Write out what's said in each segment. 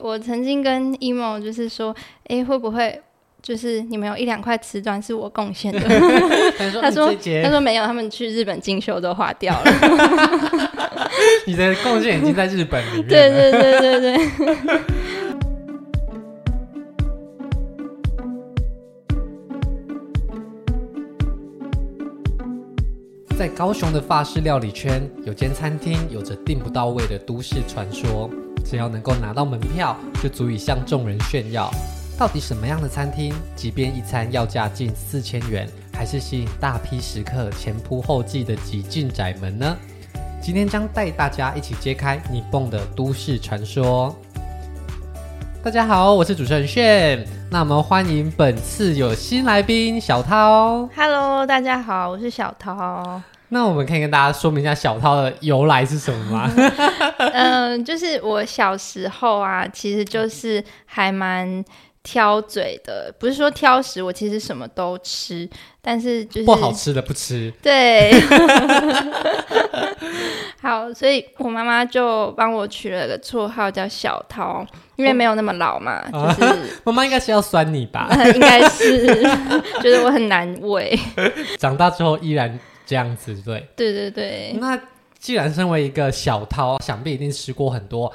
我曾经跟 emo 就是说，哎、欸，会不会就是你们有一两块瓷砖是我贡献的？他说，他说，没有，他们去日本进修都花掉了。你的贡献已经在日本里面。对对对对对。在高雄的法式料理圈，有间餐厅有着订不到位的都市传说，只要能够拿到门票，就足以向众人炫耀。到底什么样的餐厅，即便一餐要价近四千元，还是吸引大批食客前仆后继的挤进窄门呢？今天将带大家一起揭开你蹦的都市传说。大家好，我是主持人炫。那我们欢迎本次有新来宾小涛。Hello，大家好，我是小涛。那我们可以跟大家说明一下小涛的由来是什么吗？嗯、呃，就是我小时候啊，其实就是还蛮挑嘴的，不是说挑食，我其实什么都吃，但是就是不好吃的不吃。对。好，所以我妈妈就帮我取了个绰号叫小涛，因为没有那么老嘛。哦、就是妈妈应该是要酸你吧？呃、应该是觉得我很难喂。长大之后依然这样子，对？对对对。那既然身为一个小涛，想必一定吃过很多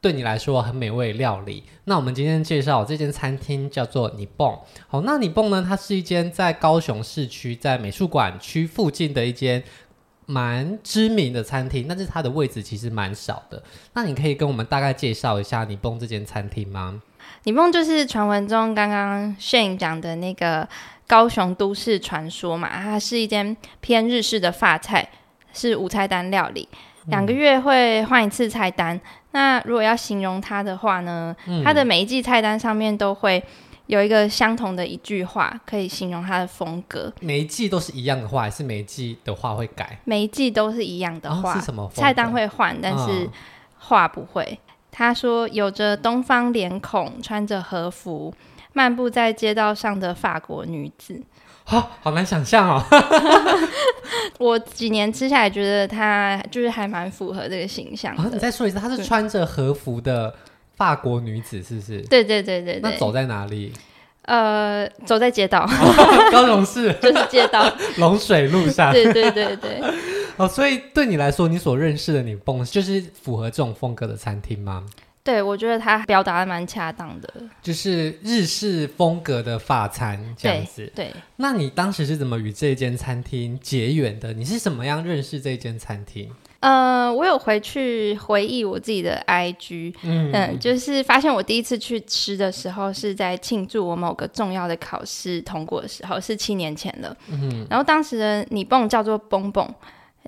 对你来说很美味的料理。那我们今天介绍这间餐厅叫做你蹦。好，那你蹦呢？它是一间在高雄市区，在美术馆区附近的一间。蛮知名的餐厅，但是它的位置其实蛮少的。那你可以跟我们大概介绍一下你蹦这间餐厅吗？你梦就是传闻中刚刚 Shane 讲的那个高雄都市传说嘛，它是一间偏日式的法菜，是无菜单料理，两个月会换一次菜单。嗯、那如果要形容它的话呢，嗯、它的每一季菜单上面都会。有一个相同的一句话可以形容它的风格。每一季都是一样的话，还是每一季的话会改？每一季都是一样的话。哦、是什么？菜单会换，但是话不会。嗯、他说：“有着东方脸孔，穿着和服，漫步在街道上的法国女子。”好，好难想象哦。我几年吃下来，觉得她就是还蛮符合这个形象的。哦、你再说一次，她是穿着和服的。法国女子是不是？对对对对对。那走在哪里？呃，走在街道。哦、高雄市 就是街道。龙水路上。对对对对。哦，所以对你来说，你所认识的你蹦就是符合这种风格的餐厅吗？对，我觉得他表达的蛮恰当的，就是日式风格的法餐这样子。对。对那你当时是怎么与这间餐厅结缘的？你是怎么样认识这间餐厅？呃，我有回去回忆我自己的 IG，嗯，嗯，就是发现我第一次去吃的时候是在庆祝我某个重要的考试通过的时候，是七年前了。嗯，然后当时的你蹦叫做蹦蹦，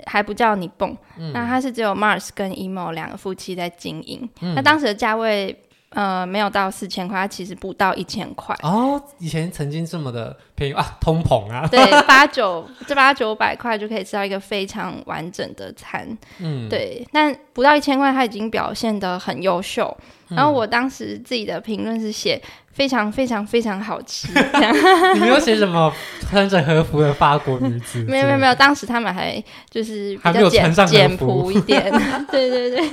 还不叫你蹦，嗯，那它是只有 Mars 跟 emo 两个夫妻在经营。嗯，那当时的价位。呃，没有到四千块，它其实不到一千块哦。以前曾经这么的便宜啊，通膨啊。对，八九这八九百块就可以吃到一个非常完整的餐。嗯，对。但不到一千块，它已经表现的很优秀。嗯、然后我当时自己的评论是写非常非常非常好吃。你没有写什么穿着和服的法国女子？没有没有没有，当时他们还就是比较简简朴一点。对 对对。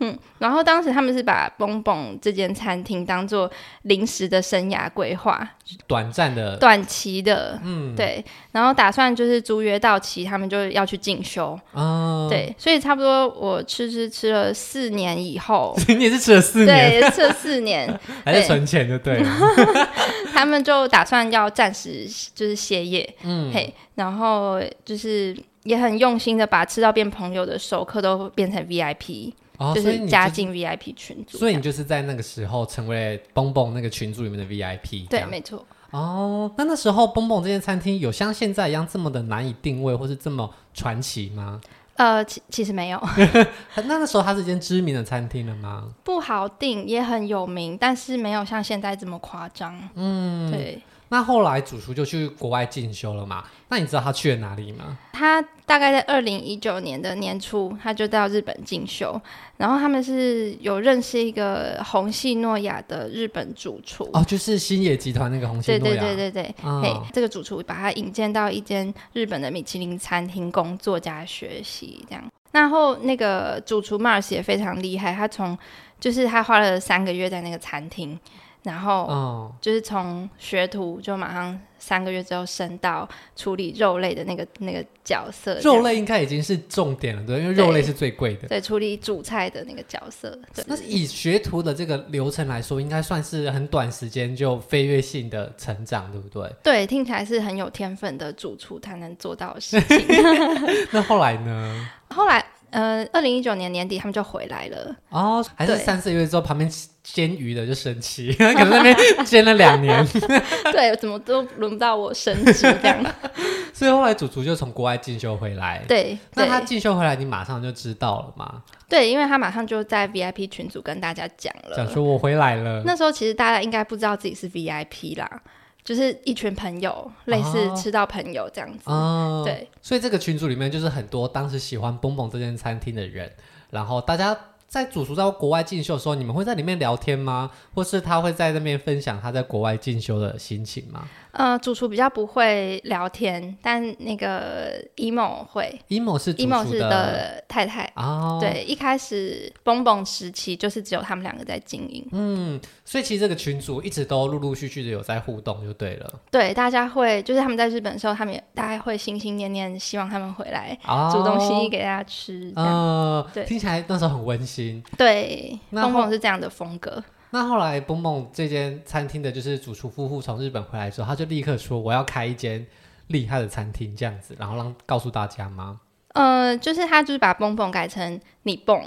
嗯，然后当时他们是把蹦蹦这间餐厅当做临时的生涯规划，短暂的、短期的，嗯，对。然后打算就是租约到期，他们就要去进修，哦，对。所以差不多我吃吃吃了四年以后，你也是吃了四年，对，吃了四年，还是存钱就对了。他们就打算要暂时就是歇业，嗯，嘿，然后就是也很用心的把吃到变朋友的熟客都变成 VIP。哦、就是加进 VIP 群组，所以你就是在那个时候成为蹦蹦那个群组里面的 VIP。对，没错。哦，那那时候蹦蹦这间餐厅有像现在一样这么的难以定位，或是这么传奇吗？呃，其其实没有。那个时候它是一间知名的餐厅了吗？不好定，也很有名，但是没有像现在这么夸张。嗯，对。那后来主厨就去国外进修了嘛？那你知道他去了哪里吗？他大概在二零一九年的年初，他就到日本进修。然后他们是有认识一个红系诺亚的日本主厨哦，就是星野集团那个红系诺亚。对对对对对，哦、嘿，这个主厨把他引荐到一间日本的米其林餐厅工作加学习，这样。然后那个主厨 Mars 也非常厉害，他从就是他花了三个月在那个餐厅。然后，就是从学徒就马上三个月之后升到处理肉类的那个那个角色。肉类应该已经是重点了，对，因为肉类是最贵的。对，处理主菜的那个角色。对，那以学徒的这个流程来说，应该算是很短时间就飞跃性的成长，对不对？对，听起来是很有天分的主厨才能做到的事情。那后来呢？后来。呃，二零一九年年底他们就回来了。哦，还是三四个月之后，旁边煎鱼的就生气，可能那边煎了两年，对，怎么都轮不到我升职这样，所以后来主厨就从国外进修回来，对，那他进修回来，你马上就知道了吗？对，因为他马上就在 VIP 群组跟大家讲了，讲说我回来了。那时候其实大家应该不知道自己是 VIP 啦。就是一群朋友，类似吃到朋友这样子，哦、对。所以这个群组里面就是很多当时喜欢蹦蹦这间餐厅的人，然后大家。在主厨在国外进修的时候，你们会在里面聊天吗？或是他会在那边分享他在国外进修的心情吗？呃，主厨比较不会聊天，但那个 emo 会。emo 是 emo 是的太太哦。对，一开始蹦蹦时期就是只有他们两个在经营。嗯，所以其实这个群组一直都陆陆续续的有在互动，就对了。对，大家会就是他们在日本的时候，他们也大概会心心念念希望他们回来煮东西给大家吃。嗯、哦，对，听起来那时候很温馨。对，蹦蹦是这样的风格。那后来蹦蹦这间餐厅的就是主厨夫妇从日本回来之后，他就立刻说我要开一间厉害的餐厅，这样子，然后让告诉大家吗？呃，就是他就是把蹦蹦改成你蹦，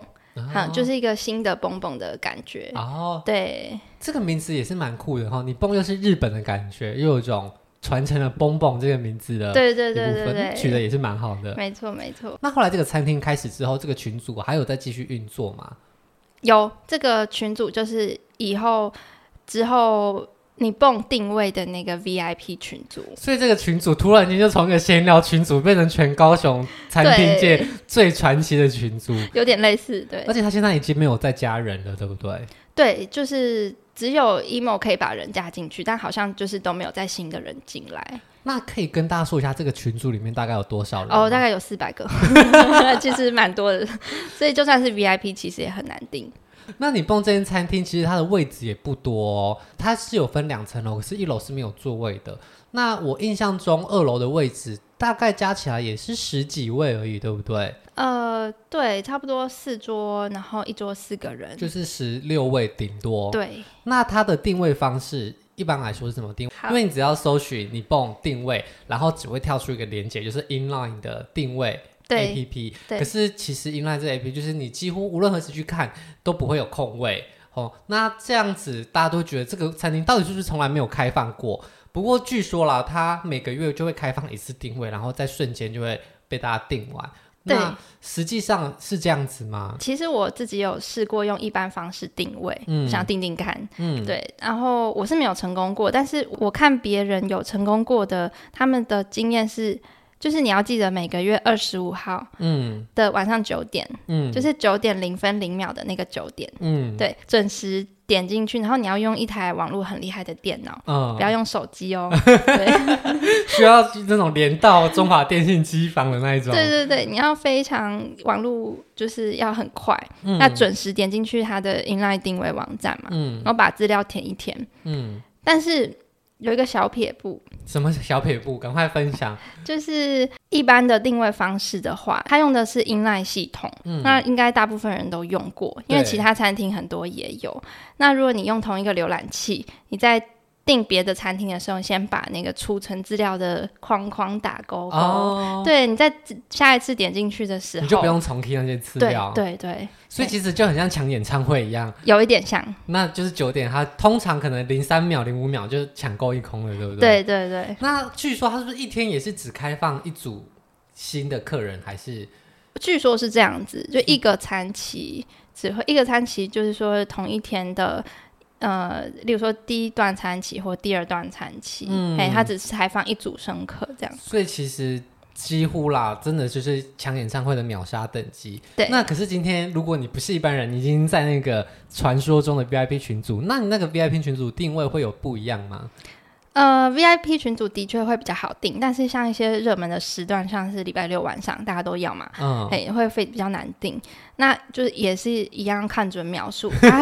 哈、哦，就是一个新的蹦蹦的感觉。哦，对，这个名字也是蛮酷的哈。你蹦又是日本的感觉，又有一种。传承了“蹦蹦”这个名字的，对对对对对，取的也是蛮好的。没错没错。那后来这个餐厅开始之后，这个群组还有在继续运作吗？有，这个群组就是以后之后你蹦定位的那个 VIP 群组。所以这个群组突然间就从一个闲聊群组变成全高雄餐厅界最传奇的群组，有点类似，对。而且他现在已经没有再加人了，对不对？对，就是。只有 emo 可以把人加进去，但好像就是都没有再新的人进来。那可以跟大家说一下，这个群组里面大概有多少人？哦，大概有四百个，其实蛮多的。所以就算是 VIP，其实也很难订。那你蹦这间餐厅，其实它的位置也不多哦，它是有分两层楼，可是一楼是没有座位的。那我印象中，二楼的位置大概加起来也是十几位而已，对不对？呃，对，差不多四桌，然后一桌四个人，就是十六位顶多。对，那它的定位方式一般来说是怎么定位？因为你只要搜寻你蹦定位，然后只会跳出一个连接，就是 Inline 的定位 APP。可是其实 Inline 这 APP 就是你几乎无论何时去看都不会有空位哦。那这样子大家都觉得这个餐厅到底是不是从来没有开放过？不过据说啦，它每个月就会开放一次定位，然后在瞬间就会被大家订完。那，实际上是这样子吗？其实我自己有试过用一般方式定位，嗯，想定定看，嗯，对，然后我是没有成功过，但是我看别人有成功过的，他们的经验是，就是你要记得每个月二十五号，嗯，的晚上九点，嗯，就是九点零分零秒的那个九点，嗯，对，准时。点进去，然后你要用一台网络很厉害的电脑，嗯，不要用手机哦。对，需要那种连到中华电信机房的那一种。对对对，你要非常网络就是要很快，嗯，那准时点进去它的 inline 定位网站嘛，嗯，然后把资料填一填，嗯，但是。有一个小撇步，什么小撇步？赶快分享。就是一般的定位方式的话，它用的是 inline 系统，嗯，那应该大部分人都用过，因为其他餐厅很多也有。那如果你用同一个浏览器，你在订别的餐厅的时候，先把那个储存资料的框框打勾勾。哦，对，你在下一次点进去的时候，你就不用重听那些资料。对对对，所以其实就很像抢演唱会一样，有一点像。那就是九点，它通常可能零三秒、零五秒就抢购一空了，对不对？对对对。那据说它是不是一天也是只开放一组新的客人，还是？据说是这样子，就一个餐期只会一个餐期，就是说同一天的。呃，例如说第一段餐期或第二段餐期，嗯，哎，他只是开放一组生客这样。所以其实几乎啦，真的就是抢演唱会的秒杀等级。对。那可是今天，如果你不是一般人，你已经在那个传说中的 VIP 群组，那你那个 VIP 群组定位会有不一样吗？呃，VIP 群组的确会比较好定，但是像一些热门的时段，像是礼拜六晚上大家都要嘛，嗯，哎，会会比较难定。那就是也是一样看准秒数，啊、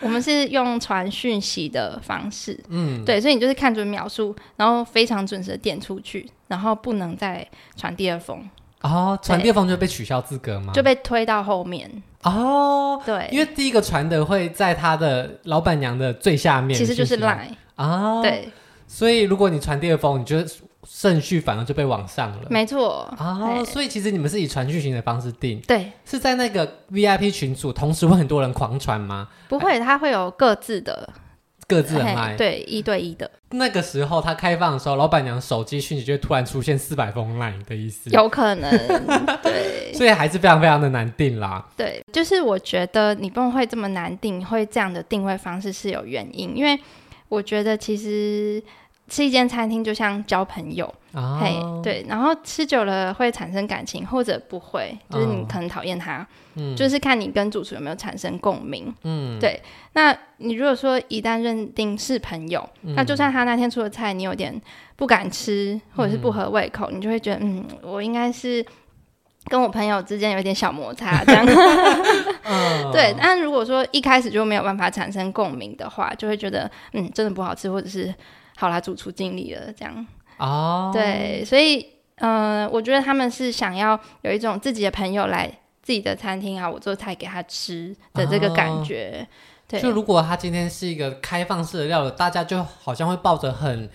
我们是用传讯息的方式，嗯，对，所以你就是看准秒数，然后非常准时的点出去，然后不能再传第二封。哦，传第二封就被取消资格吗？就被推到后面。哦，对，因为第一个传的会在他的老板娘的最下面，其实就是 Line 啊，对。所以，如果你传第二封，你就顺序反而就被往上了。没错啊，所以其实你们是以传讯型的方式定，对，是在那个 VIP 群组，同时会很多人狂传吗？不会，它会有各自的、各自的麦，对，一对一的。那个时候它开放的时候，老板娘手机讯息就会突然出现四百封 line 的意思，有可能，对，所以还是非常非常的难定啦。对，就是我觉得你不会这么难定，会这样的定位方式是有原因，因为。我觉得其实吃一间餐厅就像交朋友，哦、嘿，对，然后吃久了会产生感情，或者不会，就是你可能讨厌他，嗯、就是看你跟主厨有没有产生共鸣，嗯，对。那你如果说一旦认定是朋友，嗯、那就算他那天出的菜你有点不敢吃，或者是不合胃口，嗯、你就会觉得，嗯，我应该是。跟我朋友之间有一点小摩擦，这样。嗯、对，但如果说一开始就没有办法产生共鸣的话，就会觉得嗯，真的不好吃，或者是好啦，主厨尽力了这样。哦，对，所以嗯、呃，我觉得他们是想要有一种自己的朋友来自己的餐厅啊，我做菜给他吃的这个感觉。哦、对，就如果他今天是一个开放式的料理，大家就好像会抱着很。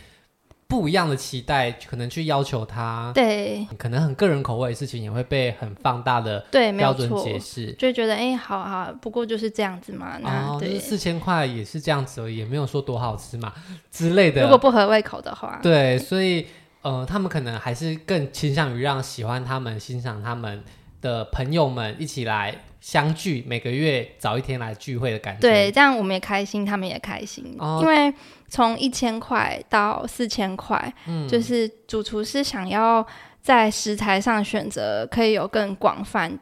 不一样的期待，可能去要求他，对，可能很个人口味的事情也会被很放大的对标准解释，就会觉得哎，好好，不过就是这样子嘛，那、哦、就是四千块也是这样子而已，也没有说多好吃嘛 之类的。如果不合胃口的话，对，所以呃，他们可能还是更倾向于让喜欢他们、欣赏他们的朋友们一起来相聚，每个月早一天来聚会的感觉。对，这样我们也开心，他们也开心，哦、因为。从一千块到四千块，嗯，就是主厨是想要在食材上选择可以有更广泛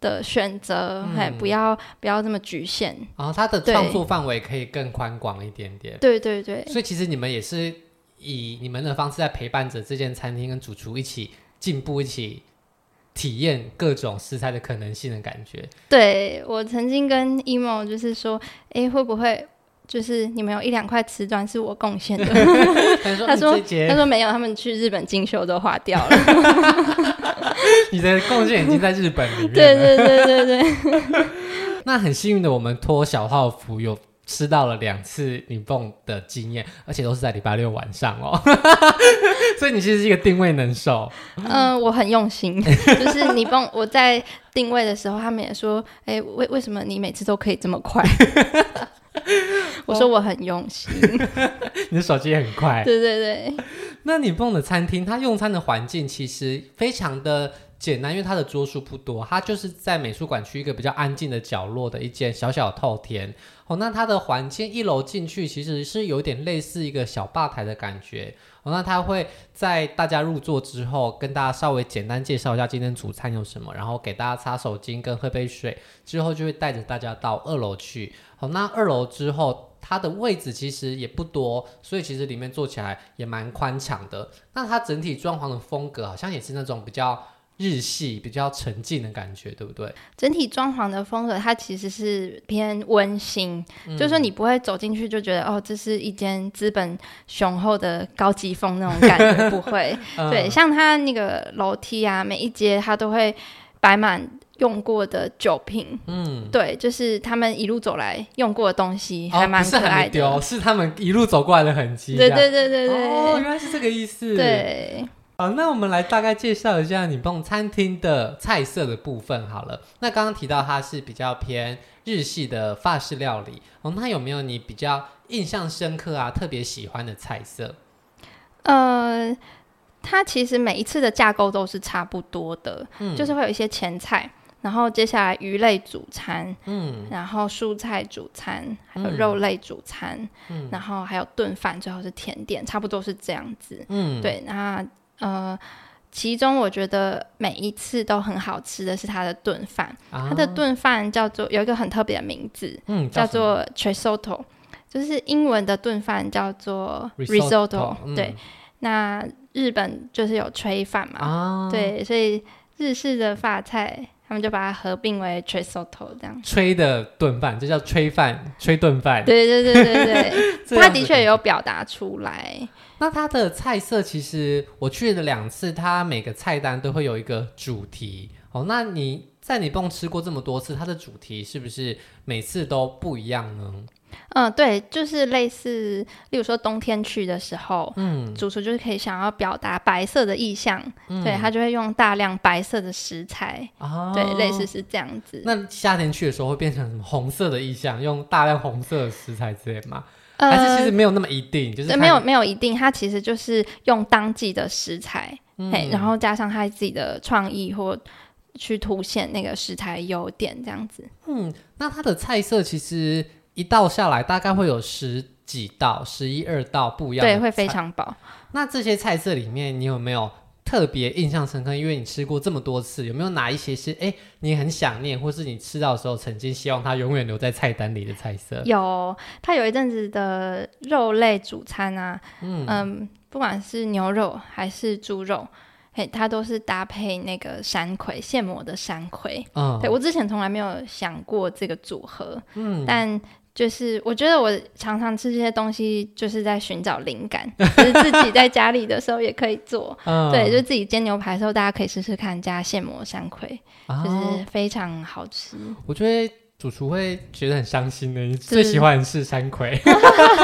的选择，还、嗯、不要不要这么局限。然后他的创作范围可以更宽广一点点。对对对。所以其实你们也是以你们的方式在陪伴着这间餐厅跟主厨一起进步，一起体验各种食材的可能性的感觉。对，我曾经跟 Emo 就是说，哎，会不会？就是你们有一两块瓷砖是我贡献的，他说他说，他说没有，他们去日本进修都花掉了。你的贡献已经在日本里面了。对对对对对。那很幸运的，我们托小号服有吃到了两次你蹦的经验，而且都是在礼拜六晚上哦。所以你其实是一个定位能手。嗯、呃，我很用心，就是你蹦我在定位的时候，他们也说，哎，为为什么你每次都可以这么快？我说我很用心，你的手机也很快。对对对，那你蹦的餐厅，它用餐的环境其实非常的简单，因为它的桌数不多，它就是在美术馆区一个比较安静的角落的一间小小透天。哦，那它的环境一楼进去其实是有点类似一个小吧台的感觉。哦，那它会在大家入座之后，跟大家稍微简单介绍一下今天主餐有什么，然后给大家擦手巾跟喝杯水，之后就会带着大家到二楼去。好，那二楼之后，它的位置其实也不多，所以其实里面坐起来也蛮宽敞的。那它整体装潢的风格好像也是那种比较日系、比较沉静的感觉，对不对？整体装潢的风格它其实是偏温馨，嗯、就是说你不会走进去就觉得哦，这是一间资本雄厚的高级风那种感觉，不会。嗯、对，像它那个楼梯啊，每一阶它都会摆满。用过的酒瓶，嗯，对，就是他们一路走来用过的东西，还蛮可爱的。是他们一路走过来的痕迹。对对对对对，哦，原来是这个意思。对，好，那我们来大概介绍一下你蹦餐厅的菜色的部分好了。那刚刚提到它是比较偏日系的法式料理，哦，那有没有你比较印象深刻啊，特别喜欢的菜色？呃，它其实每一次的架构都是差不多的，嗯，就是会有一些前菜。然后接下来鱼类主餐，嗯，然后蔬菜主餐，还有肉类主餐，嗯，然后还有炖饭，最后是甜点，差不多是这样子，嗯，对。那呃，其中我觉得每一次都很好吃的是它的炖饭，啊、它的炖饭叫做有一个很特别的名字，嗯，叫做 Tresotto，就是英文的炖饭叫做 risotto，, 对、嗯。那日本就是有炊饭嘛、啊，对，所以日式的发菜。他们就把它合并为 trisotto 这样，吹的炖饭这叫吹饭、吹炖饭。对对对对对，他 的确有表达出来。那它的菜色其实我去了两次，它每个菜单都会有一个主题。哦，那你在你蹦吃过这么多次，它的主题是不是每次都不一样呢？嗯，对，就是类似，例如说冬天去的时候，嗯，主厨就是可以想要表达白色的意象，嗯、对他就会用大量白色的食材，哦、对，类似是这样子。那夏天去的时候会变成什么红色的意象，用大量红色的食材之类吗？呃、还是其实没有那么一定，就是没有没有一定，它其实就是用当季的食材，嗯、嘿，然后加上他自己的创意或去凸显那个食材优点这样子。嗯，那它的菜色其实。一道下来大概会有十几道、十一二道不一样对，会非常饱。那这些菜色里面，你有没有特别印象深刻？因为你吃过这么多次，有没有哪一些是哎你很想念，或是你吃到的时候曾经希望它永远留在菜单里的菜色？有，它有一阵子的肉类主餐啊，嗯，嗯，不管是牛肉还是猪肉，嘿，它都是搭配那个山葵现磨的山葵。嗯，对，我之前从来没有想过这个组合，嗯，但。就是我觉得我常常吃这些东西，就是在寻找灵感。就是自己在家里的时候也可以做，对，就自己煎牛排的时候，大家可以试试看加现磨山葵，就是非常好吃。我觉得主厨会觉得很伤心的，你最喜欢的是山葵，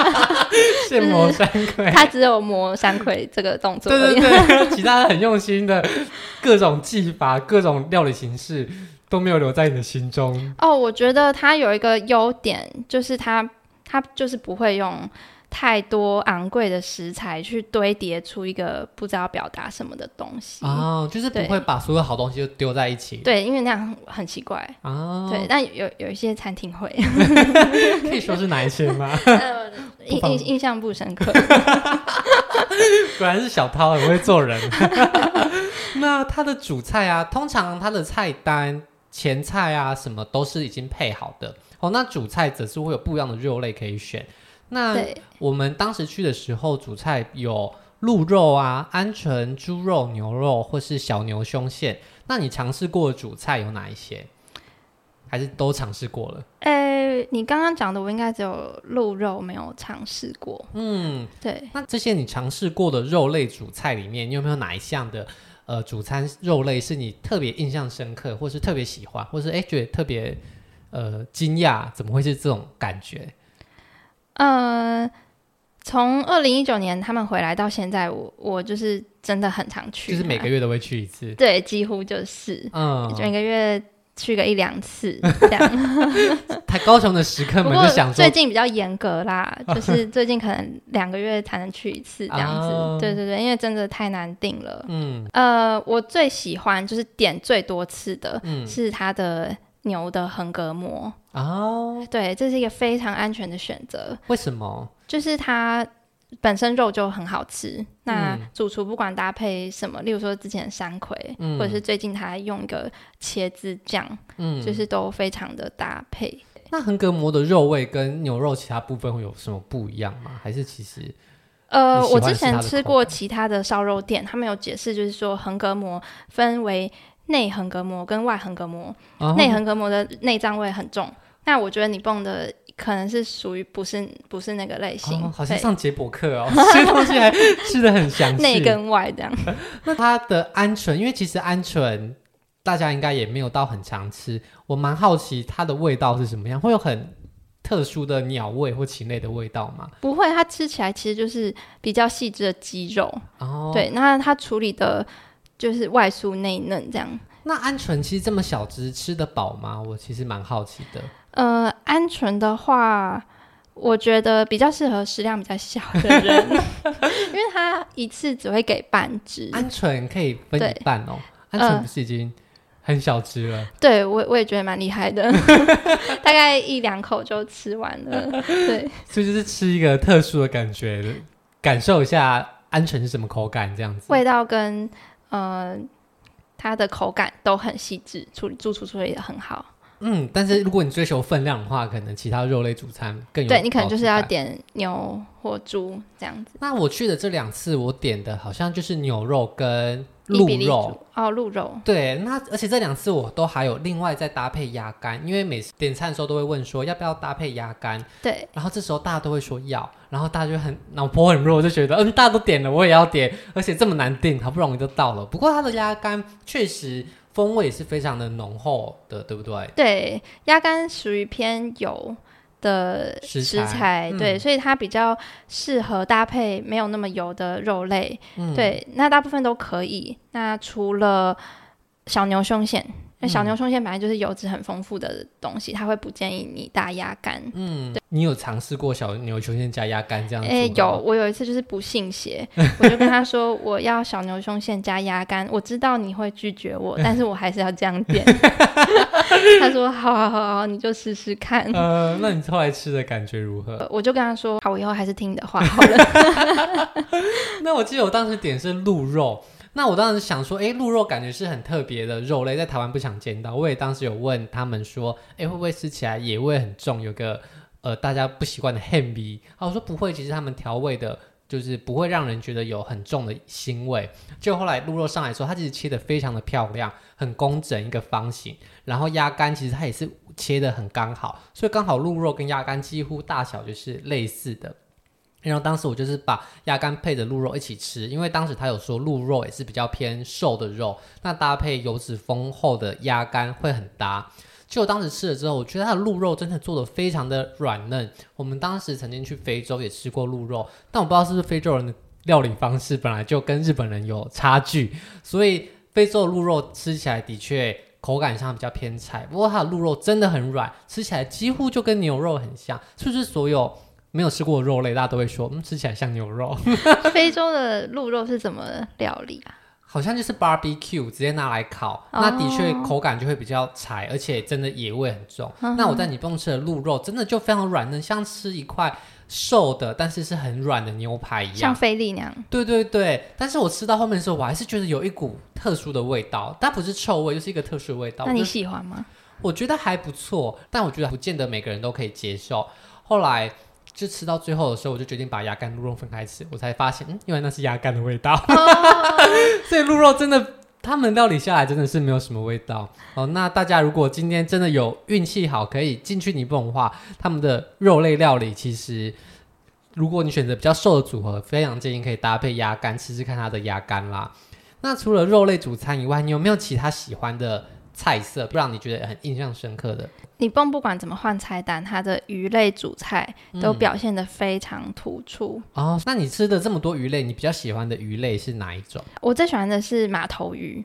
现磨山葵，他只有磨山葵这个动作，对对对，其他很用心的各种技法、各种料理形式。都没有留在你的心中哦。我觉得它有一个优点，就是它它就是不会用太多昂贵的食材去堆叠出一个不知道表达什么的东西哦，就是不会把所有好东西都丢在一起。对，因为那样很奇怪哦。对，但有有一些餐厅会，可以说是哪一些吗？印印印象不深刻。果然是小涛很会做人。那他的主菜啊，通常他的菜单。前菜啊，什么都是已经配好的哦。那主菜则是会有不一样的肉类可以选。那我们当时去的时候，主菜有鹿肉啊、鹌鹑、猪肉、牛肉，或是小牛胸腺。那你尝试过的主菜有哪一些？还是都尝试过了？诶、欸，你刚刚讲的，我应该只有鹿肉没有尝试过。嗯，对。那这些你尝试过的肉类主菜里面，你有没有哪一项的？呃，主餐肉类是你特别印象深刻，或是特别喜欢，或是哎觉得特别呃惊讶，怎么会是这种感觉？呃，从二零一九年他们回来到现在，我我就是真的很常去，就是每个月都会去一次，对，几乎就是，嗯，每个月。去个一两次 这样，太高雄的食客们就想说，最近比较严格啦，就是最近可能两个月才能去一次这样子。哦、对对对，因为真的太难定了。嗯，呃，我最喜欢就是点最多次的，嗯、是它的牛的横膈膜。哦，对，这是一个非常安全的选择。为什么？就是它。本身肉就很好吃，那主厨不管搭配什么，嗯、例如说之前的山葵，嗯、或者是最近他用一个茄子酱，嗯，就是都非常的搭配。那横膈膜的肉味跟牛肉其他部分会有什么不一样吗？还是其实？呃，我之前吃过其他的烧肉店，他们有解释，就是说横膈膜分为内横膈膜跟外横膈膜，内横膈膜的内脏味很重。那我觉得你蹦的。可能是属于不是不是那个类型，哦、好像上解剖课哦，吃东西还吃的很详细，内跟外这样。那它的鹌鹑，因为其实鹌鹑大家应该也没有到很常吃，我蛮好奇它的味道是什么样，会有很特殊的鸟味或禽类的味道吗？不会，它吃起来其实就是比较细致的鸡肉哦。对，那它处理的就是外酥内嫩这样。那鹌鹑其实这么小只，吃得饱吗？我其实蛮好奇的。呃，鹌鹑的话，我觉得比较适合食量比较小的人，因为它一次只会给半只。鹌鹑可以分一半哦，鹌鹑不是已经很小只了？呃、对我我也觉得蛮厉害的，大概一两口就吃完了。对，所以就是吃一个特殊的感觉，感受一下鹌鹑是什么口感，这样子。味道跟呃它的口感都很细致，处理做出处理的很好。嗯，但是如果你追求分量的话，可能其他肉类主餐更有。对，你可能就是要点牛或猪这样子。那我去的这两次，我点的好像就是牛肉跟鹿肉哦，鹿肉。对，那而且这两次我都还有另外再搭配鸭肝，因为每次点餐的时候都会问说要不要搭配鸭肝。对，然后这时候大家都会说要，然后大家就很脑波很弱，就觉得嗯，大家都点了，我也要点，而且这么难订，好不容易就到了。不过它的鸭肝确实。风味也是非常的浓厚的，对不对？对，鸭肝属于偏油的食材，食材对、嗯，所以它比较适合搭配没有那么油的肉类。嗯、对，那大部分都可以。那除了小牛胸腺。那小牛胸腺本来就是油脂很丰富的东西，他、嗯、会不建议你大鸭肝。嗯，对，你有尝试过小牛胸腺加鸭肝这样子？哎、欸，有，我有一次就是不信邪，我就跟他说我要小牛胸腺加鸭肝。我知道你会拒绝我，但是我还是要这样 点。他说好好好好，你就试试看。呃，那你后来吃的感觉如何？我就跟他说好，我以后还是听你的话好了。那我记得我当时点是鹿肉。那我当时想说，诶，鹿肉感觉是很特别的肉类，在台湾不想见到。我也当时有问他们说，诶，会不会吃起来野味很重，有个呃大家不习惯的腥味？啊，我说不会，其实他们调味的，就是不会让人觉得有很重的腥味。就后来鹿肉上来说，它其实切得非常的漂亮，很工整一个方形。然后鸭肝其实它也是切得很刚好，所以刚好鹿肉跟鸭肝几乎大小就是类似的。然后当时我就是把鸭肝配着鹿肉一起吃，因为当时他有说鹿肉也是比较偏瘦的肉，那搭配油脂丰厚的鸭肝会很搭。就我当时吃了之后，我觉得它的鹿肉真的做得非常的软嫩。我们当时曾经去非洲也吃过鹿肉，但我不知道是不是非洲人的料理方式本来就跟日本人有差距，所以非洲的鹿肉吃起来的确口感上比较偏柴。不过它的鹿肉真的很软，吃起来几乎就跟牛肉很像，是不是所有？没有吃过肉类，大家都会说，嗯，吃起来像牛肉。非洲的鹿肉是怎么料理啊？好像就是 barbecue，直接拿来烤。哦、那的确口感就会比较柴，而且真的野味很重。嗯、那我在你不用吃的鹿肉，真的就非常软嫩，像吃一块瘦的，但是是很软的牛排一样，像菲力那样。对对对，但是我吃到后面的时候，我还是觉得有一股特殊的味道，但不是臭味，就是一个特殊的味道。那你喜欢吗？我觉得还不错，但我觉得不见得每个人都可以接受。后来。就吃到最后的时候，我就决定把鸭肝、鹿肉分开吃。我才发现，嗯，因为那是鸭肝的味道，哦、所以鹿肉真的，他们料理下来真的是没有什么味道。哦，那大家如果今天真的有运气好，可以进去尼泊尔的话，他们的肉类料理其实，如果你选择比较瘦的组合，非常建议可以搭配鸭肝吃吃看它的鸭肝啦。那除了肉类主餐以外，你有没有其他喜欢的菜色，不让你觉得很印象深刻的？你蹦不管怎么换菜单，它的鱼类主菜都表现得非常突出。嗯、哦，那你吃的这么多鱼类，你比较喜欢的鱼类是哪一种？我最喜欢的是马头鱼，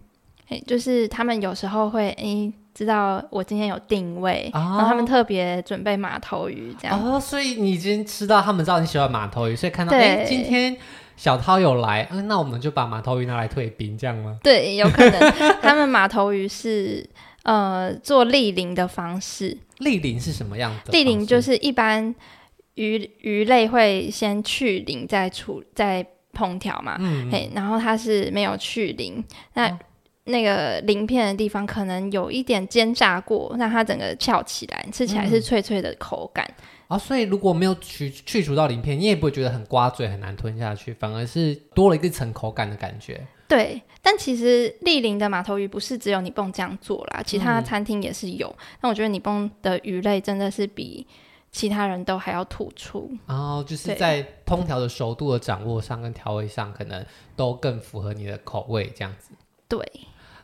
就是他们有时候会诶知道我今天有定位，哦、然后他们特别准备马头鱼这样。哦，所以你已经吃到他们知道你喜欢马头鱼，所以看到哎今天小涛有来，嗯，那我们就把马头鱼拿来退冰，这样吗？对，有可能 他们马头鱼是。呃，做立鳞的方式，立鳞是什么样的？立鳞就是一般鱼鱼类会先去鳞再处再烹调嘛，嗯，嘿，然后它是没有去鳞，那、哦、那个鳞片的地方可能有一点煎炸过，让它整个翘起来，吃起来是脆脆的口感。啊、哦，所以如果没有去去除到鳞片，你也不会觉得很刮嘴很难吞下去，反而是多了一个层口感的感觉。对，但其实立林的马头鱼不是只有你蹦这样做啦，其他餐厅也是有。那、嗯、我觉得你蹦的鱼类真的是比其他人都还要突出。然后就是在烹调的熟度的掌握上跟调味上，可能都更符合你的口味这样子。对。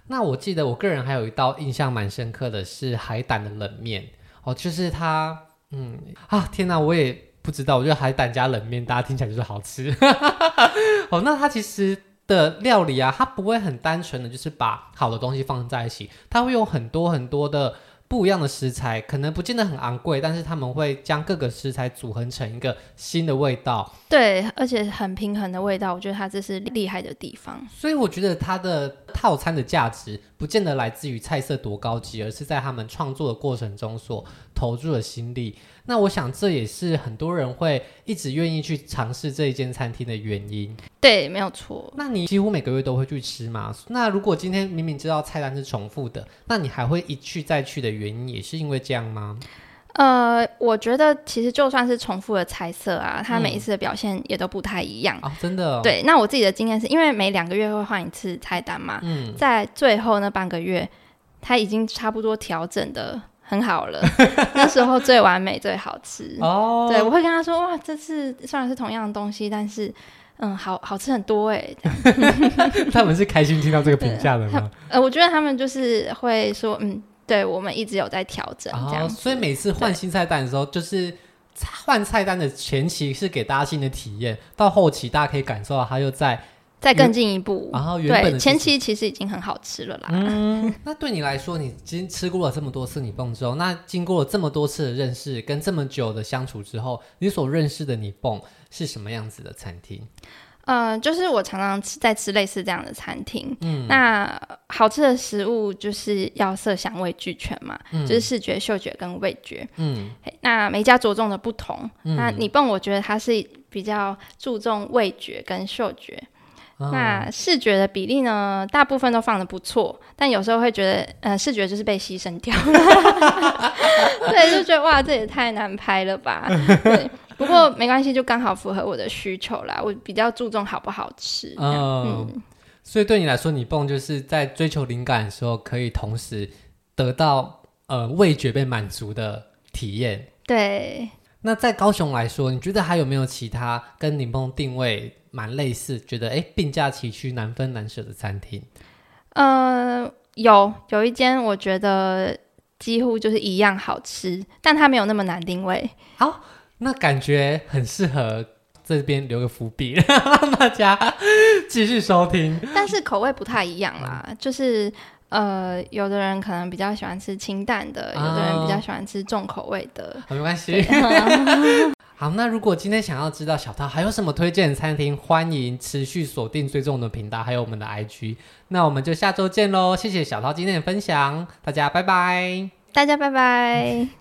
那我记得我个人还有一道印象蛮深刻的是海胆的冷面哦，就是它，嗯啊，天哪，我也不知道，我觉得海胆加冷面，大家听起来就是好吃。哦，那它其实。的料理啊，它不会很单纯的，就是把好的东西放在一起，它会用很多很多的不一样的食材，可能不见得很昂贵，但是他们会将各个食材组合成一个新的味道。对，而且很平衡的味道，我觉得它这是厉害的地方。所以我觉得它的套餐的价值不见得来自于菜色多高级，而是在他们创作的过程中所投入的心力。那我想这也是很多人会一直愿意去尝试这一间餐厅的原因。对，没有错。那你几乎每个月都会去吃吗？那如果今天明明知道菜单是重复的，那你还会一去再去的原因也是因为这样吗？呃，我觉得其实就算是重复的菜色啊，它每一次的表现也都不太一样啊、嗯哦，真的、哦。对，那我自己的经验是因为每两个月会换一次菜单嘛，嗯，在最后那半个月，它已经差不多调整的很好了，那时候最完美、最好吃哦。对，我会跟他说，哇，这次虽然是同样的东西，但是嗯，好好吃很多哎。他们是开心听到这个评价的吗？呃，我觉得他们就是会说，嗯。对，我们一直有在调整，这样、哦，所以每次换新菜单的时候，就是换菜单的前期是给大家新的体验，到后期大家可以感受到它又在再更进一步。然后原本对前期其实已经很好吃了啦。嗯，那对你来说，你今天吃过了这么多次你蹦之后，那经过了这么多次的认识跟这么久的相处之后，你所认识的你蹦是什么样子的餐厅？呃，就是我常常吃在吃类似这样的餐厅，嗯，那好吃的食物就是要色香味俱全嘛，嗯，就是视觉、嗅觉跟味觉，嗯，那每家着重的不同，嗯，那你蹦我觉得它是比较注重味觉跟嗅觉，嗯，那视觉的比例呢，大部分都放的不错，但有时候会觉得，呃，视觉就是被牺牲掉了，对，就觉得哇，这也太难拍了吧，对。不过没关系，就刚好符合我的需求啦。我比较注重好不好吃。嗯，嗯，所以对你来说，你蹦就是在追求灵感的时候，可以同时得到呃味觉被满足的体验。对。那在高雄来说，你觉得还有没有其他跟柠檬定位蛮类似，觉得哎并驾齐驱、难分难舍的餐厅？呃，有有一间，我觉得几乎就是一样好吃，但它没有那么难定位。好。那感觉很适合这边留个伏笔，让 大家继续收听。但是口味不太一样啦，嗯、就是呃，有的人可能比较喜欢吃清淡的，哦、有的人比较喜欢吃重口味的。好，没关系。好，那如果今天想要知道小涛还有什么推荐的餐厅，欢迎持续锁定追踪我们的频道，还有我们的 IG。那我们就下周见喽！谢谢小涛今天的分享，大家拜拜。大家拜拜。